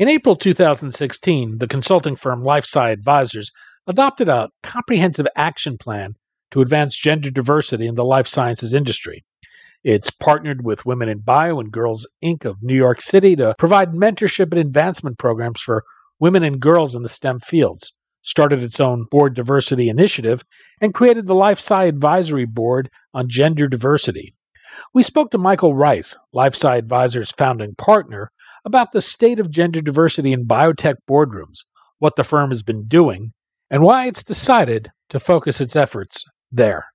In April 2016, the consulting firm LifeSci Advisors adopted a comprehensive action plan to advance gender diversity in the life sciences industry. It's partnered with Women in Bio and Girls Inc. of New York City to provide mentorship and advancement programs for women and girls in the STEM fields, started its own board diversity initiative, and created the LifeSci Advisory Board on Gender Diversity. We spoke to Michael Rice, LifeSci Advisors founding partner, about the state of gender diversity in biotech boardrooms, what the firm has been doing, and why it's decided to focus its efforts there.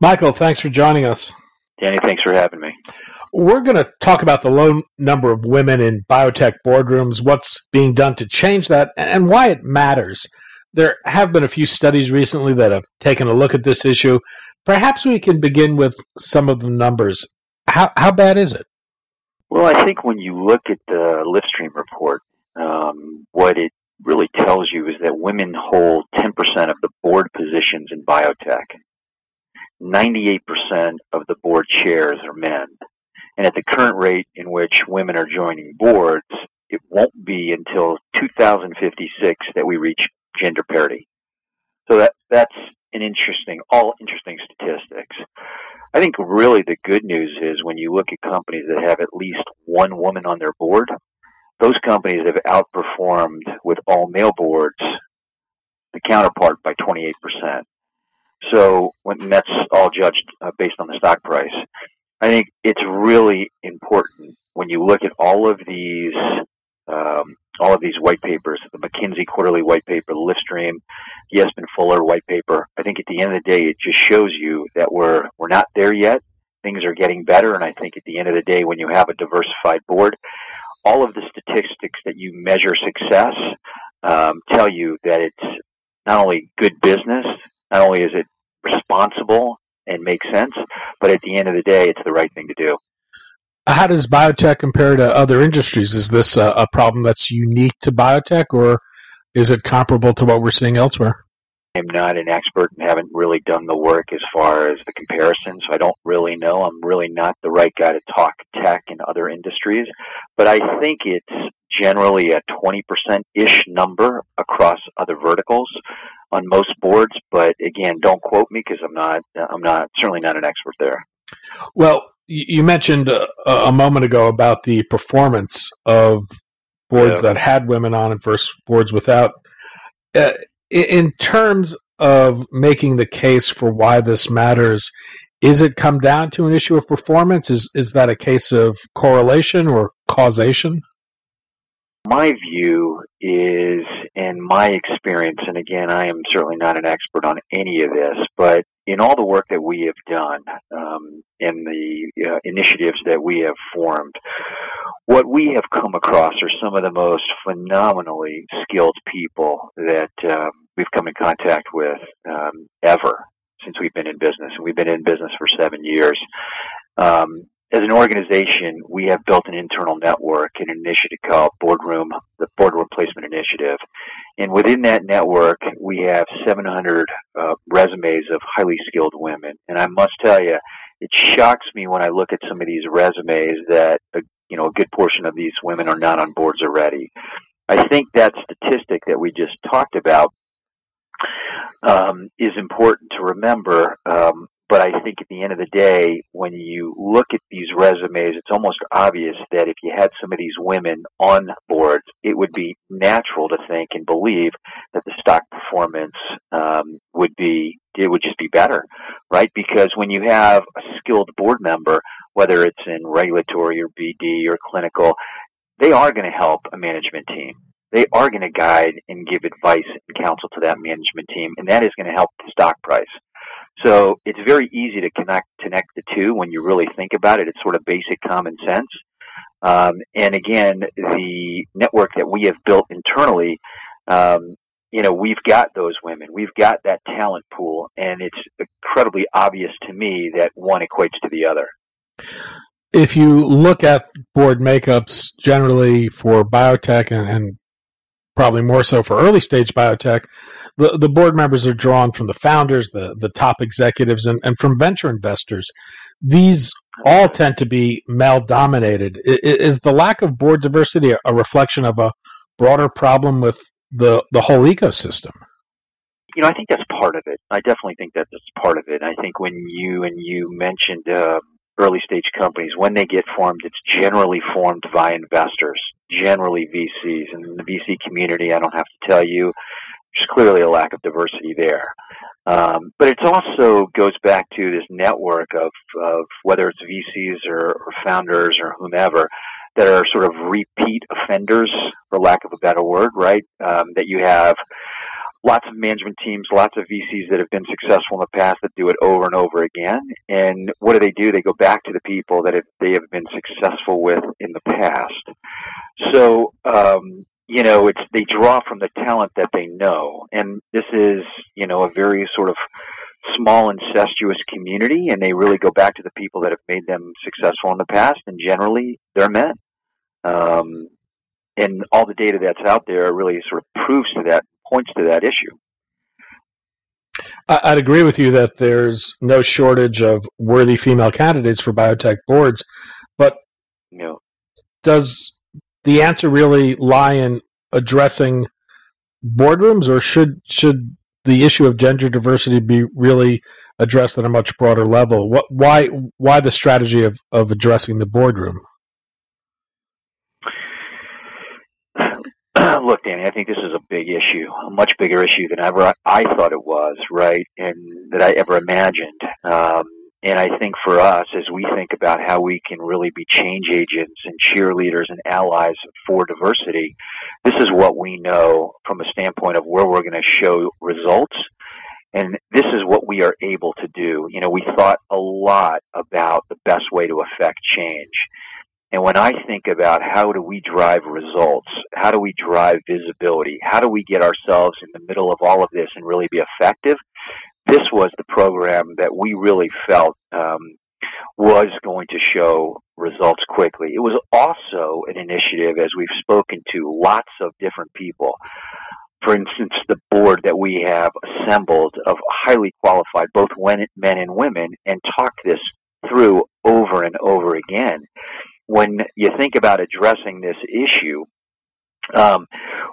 Michael, thanks for joining us. Danny, thanks for having me. We're going to talk about the low number of women in biotech boardrooms, what's being done to change that, and why it matters. There have been a few studies recently that have taken a look at this issue. Perhaps we can begin with some of the numbers. How, how bad is it? Well, I think when you look at the Liftstream report, um, what it really tells you is that women hold 10% of the board positions in biotech. 98% of the board chairs are men. And at the current rate in which women are joining boards, it won't be until 2056 that we reach gender parity. So that that's an interesting, all interesting statistics. I think really the good news is when you look at companies that have at least one woman on their board, those companies have outperformed with all male boards the counterpart by 28%. So when that's all judged uh, based on the stock price, I think it's really important when you look at all of these um, all of these white papers, the McKinsey quarterly white paper, the Liftstream, Espen Fuller white paper. I think at the end of the day, it just shows you that we're we're not there yet. Things are getting better, and I think at the end of the day, when you have a diversified board, all of the statistics that you measure success um, tell you that it's not only good business, not only is it responsible and makes sense, but at the end of the day, it's the right thing to do. Uh, how does biotech compare to other industries? Is this a, a problem that's unique to biotech, or is it comparable to what we're seeing elsewhere? I'm not an expert and haven't really done the work as far as the comparison, so I don't really know. I'm really not the right guy to talk tech and other industries, but I think it's generally a 20% ish number across other verticals on most boards. But again, don't quote me because I'm not. I'm not certainly not an expert there. Well, you mentioned a, a, moment ago about the performance of boards yeah. that had women on and versus boards without. Uh, in terms of making the case for why this matters, is it come down to an issue of performance? Is is that a case of correlation or causation? My view is, in my experience, and again, I am certainly not an expert on any of this, but in all the work that we have done, um, in the uh, initiatives that we have formed, what we have come across are some of the most phenomenally skilled people that um, we've come in contact with um, ever since we've been in business. And we've been in business for seven years. Um, as an organization, we have built an internal network, and an initiative called Boardroom, the Boardroom Placement Initiative. And within that network, we have 700 uh, resumes of highly skilled women. And I must tell you, it shocks me when I look at some of these resumes that, uh, you know, a good portion of these women are not on boards already. I think that statistic that we just talked about um, is important to remember. Um, but I think at the end of the day, when you look at these resumes, it's almost obvious that if you had some of these women on boards, it would be natural to think and believe that the stock performance um, would be it would just be better, right? Because when you have a skilled board member, whether it's in regulatory or BD or clinical, they are going to help a management team. They are going to guide and give advice and counsel to that management team, and that is going to help the stock price. So it's very easy to connect connect the two when you really think about it. It's sort of basic common sense. Um, and again, the network that we have built internally, um, you know, we've got those women, we've got that talent pool, and it's incredibly obvious to me that one equates to the other. If you look at board makeups generally for biotech and, and probably more so for early stage biotech, the, the board members are drawn from the founders, the, the top executives, and, and from venture investors. These all tend to be male dominated. Is the lack of board diversity a reflection of a broader problem with the, the whole ecosystem? You know, I think that's part of it. I definitely think that that's part of it. I think when you and you mentioned uh, early stage companies, when they get formed, it's generally formed by investors, generally VCs. And in the VC community, I don't have to tell you, there's clearly a lack of diversity there. Um, but it also goes back to this network of, of whether it's VCs or, or founders or whomever that are sort of repeat offenders, for lack of a better word, right? Um, that you have lots of management teams, lots of VCs that have been successful in the past that do it over and over again. And what do they do? They go back to the people that have, they have been successful with in the past. So, um, you know, it's they draw from the talent that they know, and this is, you know, a very sort of small incestuous community, and they really go back to the people that have made them successful in the past, and generally they're men. Um, and all the data that's out there really sort of proves to that points to that issue. I'd agree with you that there's no shortage of worthy female candidates for biotech boards, but no. does the answer really lie in addressing boardrooms, or should should the issue of gender diversity be really addressed at a much broader level? What why why the strategy of, of addressing the boardroom? Look, Danny, I think this is a big issue, a much bigger issue than ever I thought it was, right, and that I ever imagined. Um, and I think for us, as we think about how we can really be change agents and cheerleaders and allies for diversity, this is what we know from a standpoint of where we're going to show results. And this is what we are able to do. You know, we thought a lot about the best way to affect change. And when I think about how do we drive results, how do we drive visibility, how do we get ourselves in the middle of all of this and really be effective, this was the program that we really felt um, was going to show results quickly. It was also an initiative, as we've spoken to lots of different people. For instance, the board that we have assembled of highly qualified, both men and women, and talked this through over and over again when you think about addressing this issue, um,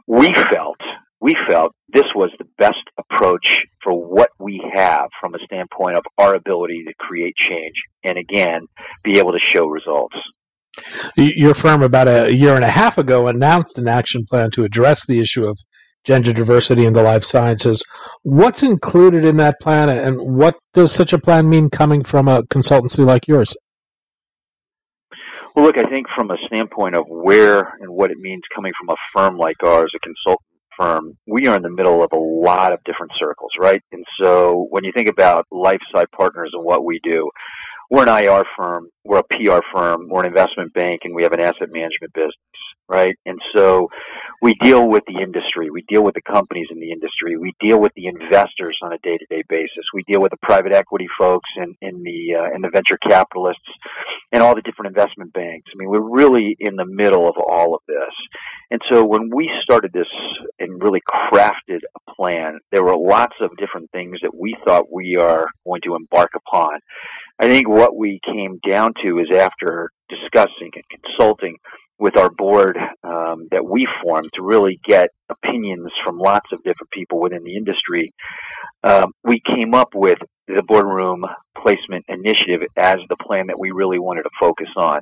we felt we felt this was the best approach for what we have from a standpoint of our ability to create change and again be able to show results. Your firm about a year and a half ago announced an action plan to address the issue of gender diversity in the life sciences. What's included in that plan and what does such a plan mean coming from a consultancy like yours? Well, look, I think from a standpoint of where and what it means coming from a firm like ours, a consultant firm, we are in the middle of a lot of different circles, right? And so when you think about LifeSci Partners and what we do, we're an IR firm, we're a PR firm, we're an investment bank, and we have an asset management business, right? And so we deal with the industry, we deal with the companies in the industry, we deal with the investors on a day-to-day basis, we deal with the private equity folks and, and the uh, and the venture capitalists, and all the different investment banks. I mean, we're really in the middle of all of this. And so when we started this and really crafted a plan, there were lots of different things that we thought we are going to embark upon. I think what we came down to is after discussing and consulting with our board um, that we formed to really get opinions from lots of different people within the industry, um, we came up with the boardroom placement initiative as the plan that we really wanted to focus on.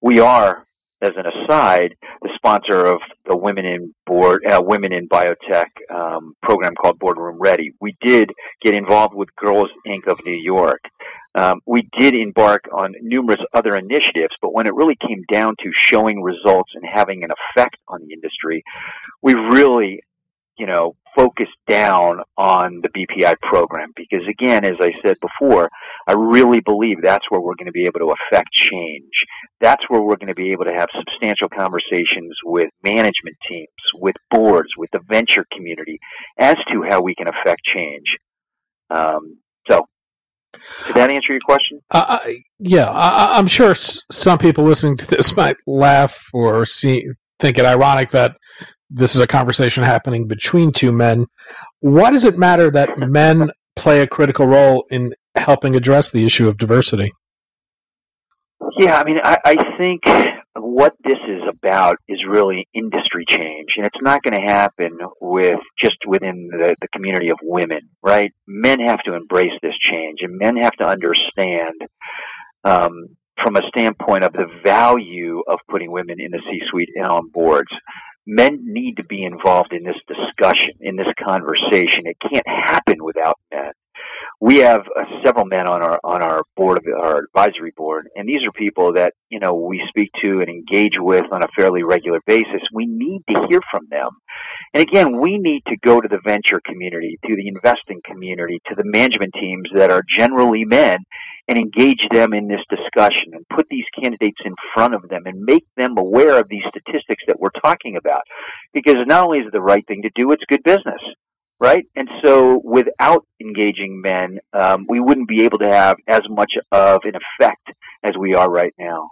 We are, as an aside, the sponsor of the Women in Board, uh, Women in Biotech um, program called Boardroom Ready. We did get involved with Girls Inc. of New York. Um, we did embark on numerous other initiatives, but when it really came down to showing results and having an effect on the industry, we really, you know, focused down on the BPI program because, again, as I said before, I really believe that's where we're going to be able to affect change. That's where we're going to be able to have substantial conversations with management teams, with boards, with the venture community as to how we can affect change. Um, so, did that answer your question? Uh, yeah, I, am sure some people listening to this might laugh or see think it ironic that this is a conversation happening between two men. Why does it matter that men play a critical role in helping address the issue of diversity? Yeah, I mean, I, I think what this is about is really industry change, and it's not going to happen with just within the, the community of women, right? Men have to embrace this change, and men have to understand um, from a standpoint of the value of putting women in the C-suite and on boards men need to be involved in this discussion, in this conversation. It can't happen without men. We have uh, several men on our on our board of our advisory board, and these are people that you know we speak to and engage with on a fairly regular basis. We need to hear from them, and again, we need to go to the venture community, to the investing community, to the management teams that are generally men, and engage them in this discussion and put these candidates in front of them and make them aware of these statistics that we're talking about. Because not only is it the right thing to do, it's good business, right? And so without engaging men, um, we wouldn't be able to have as much of an effect as we are right now.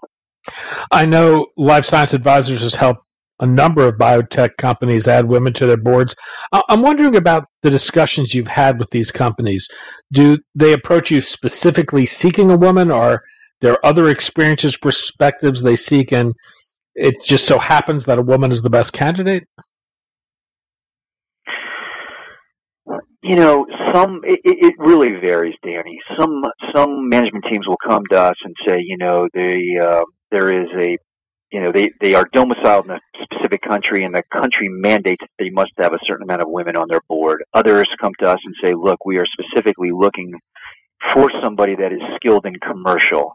I know Life Science Advisors has helped a number of biotech companies add women to their boards. I'm wondering about the discussions you've had with these companies. Do they approach you specifically seeking a woman, or there other experiences, perspectives they seek, and it just so happens that a woman is the best candidate? You know, some it, it really varies, Danny. Some some management teams will come to us and say, you know, they uh, there is a you know, they, they are domiciled in a specific country and the country mandates they must have a certain amount of women on their board. Others come to us and say, look, we are specifically looking for somebody that is skilled in commercial.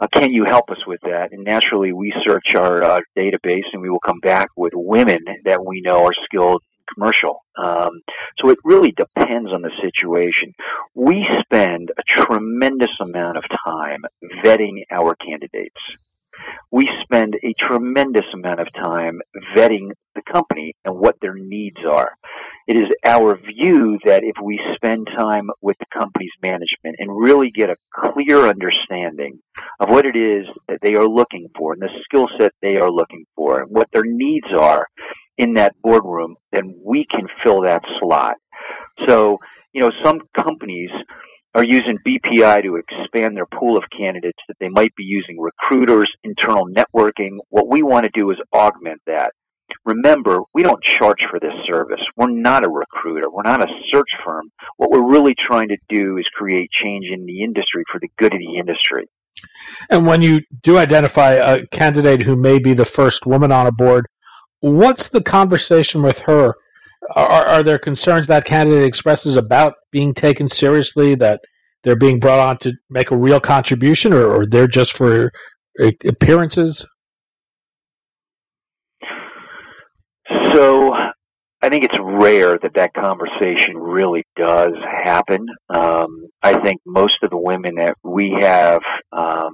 Uh, can you help us with that? And naturally, we search our uh, database and we will come back with women that we know are skilled commercial. Um, so it really depends on the situation. We spend a tremendous amount of time vetting our candidates we spend a tremendous amount of time vetting the company and what their needs are. It is our view that if we spend time with the company's management and really get a clear understanding of what it is that they are looking for and the skill set they are looking for and what their needs are in that boardroom, then we can fill that slot. So, you know, some companies are using BPI to expand their pool of candidates that they might be using recruiters, internal networking. What we want to do is augment that. Remember, we don't charge for this service. We're not a recruiter. We're not a search firm. What we're really trying to do is create change in the industry for the good of the industry. And when you do identify a candidate who may be the first woman on a board, what's the conversation with her are, are there concerns that candidate expresses about being taken seriously, that they're being brought on to make a real contribution, or, or they're just for appearances? So I think it's rare that that conversation really does happen. Um, I think most of the women that we have um,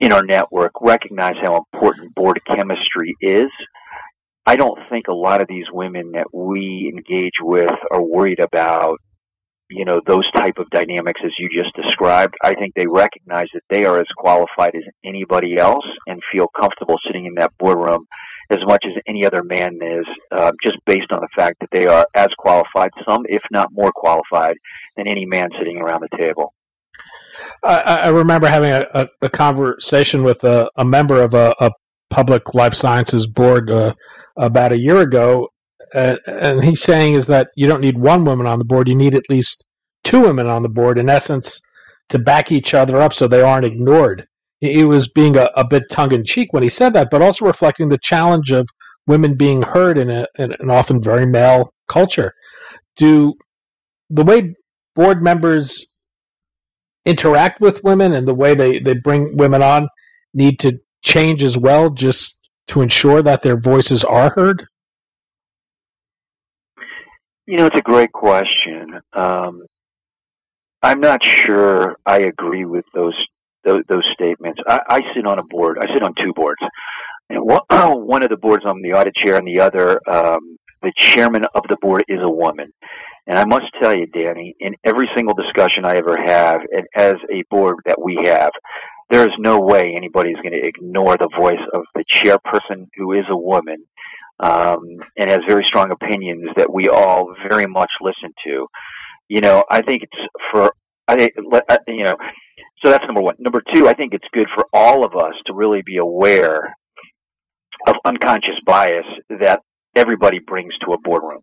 in our network recognize how important board chemistry is. I don't think a lot of these women that we engage with are worried about you know those type of dynamics as you just described i think they recognize that they are as qualified as anybody else and feel comfortable sitting in that boardroom as much as any other man is uh, just based on the fact that they are as qualified some if not more qualified than any man sitting around the table i, I remember having a, a, a conversation with a, a member of a, a public life sciences board uh, about a year ago, uh, and he's saying is that you don't need one woman on the board; you need at least two women on the board. In essence, to back each other up so they aren't ignored. He was being a, a bit tongue in cheek when he said that, but also reflecting the challenge of women being heard in, a, in an often very male culture. Do the way board members interact with women and the way they, they bring women on need to change as well just to ensure that their voices are heard? You know, it's a great question. Um, I'm not sure I agree with those those, those statements. I, I sit on a board. I sit on two boards. And one, one of the boards, I'm the audit chair, and the other, um, the chairman of the board is a woman. And I must tell you, Danny, in every single discussion I ever have, and as a board that we have, there is no way anybody's going to ignore the voice of the chairperson who is a woman um, and has very strong opinions that we all very much listen to. You know, I think it's for I uh, you know. So that's number one. Number two, I think it's good for all of us to really be aware of unconscious bias that everybody brings to a boardroom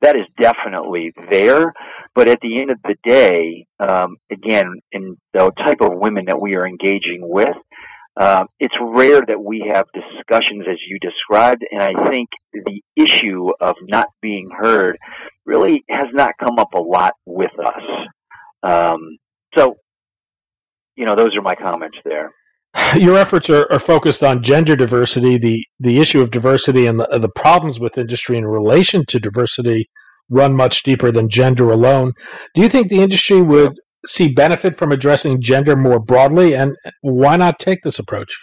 that is definitely there. But at the end of the day, um, again, in the type of women that we are engaging with, um, it's rare that we have discussions as you described, and I think the issue of not being heard really has not come up a lot with us. Um, so, you know, those are my comments there your efforts are, are, focused on gender diversity, the, the issue of diversity, and the, uh, the problems with industry in relation to diversity run much deeper than gender alone. Do you think the industry would see benefit from addressing gender more broadly, and why not take this approach?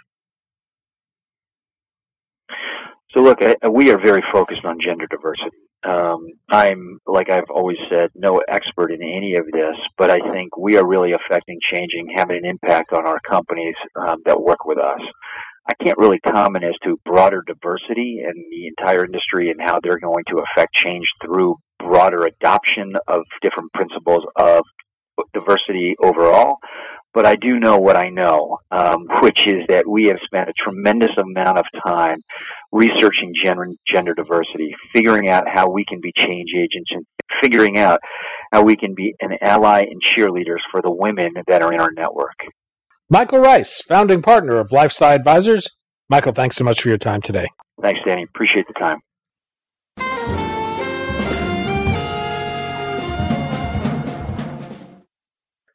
So, look, eh, we are very focused on gender diversity. Um, I'm, like I've always said, no expert in any of this, but I think we are really affecting, changing, having an impact on our companies um, that work with us. I can't really comment as to broader diversity in the entire industry and how they're going to affect change through broader adoption of different principles of diversity overall. But I do know what I know, um, which is that we have spent a tremendous amount of time researching gender, gender diversity, figuring out how we can be change agents, and figuring out how we can be an ally and cheerleaders for the women that are in our network. Michael Rice, founding partner of LifeSci Advisors. Michael, thanks so much for your time today. Thanks, Danny. Appreciate the time.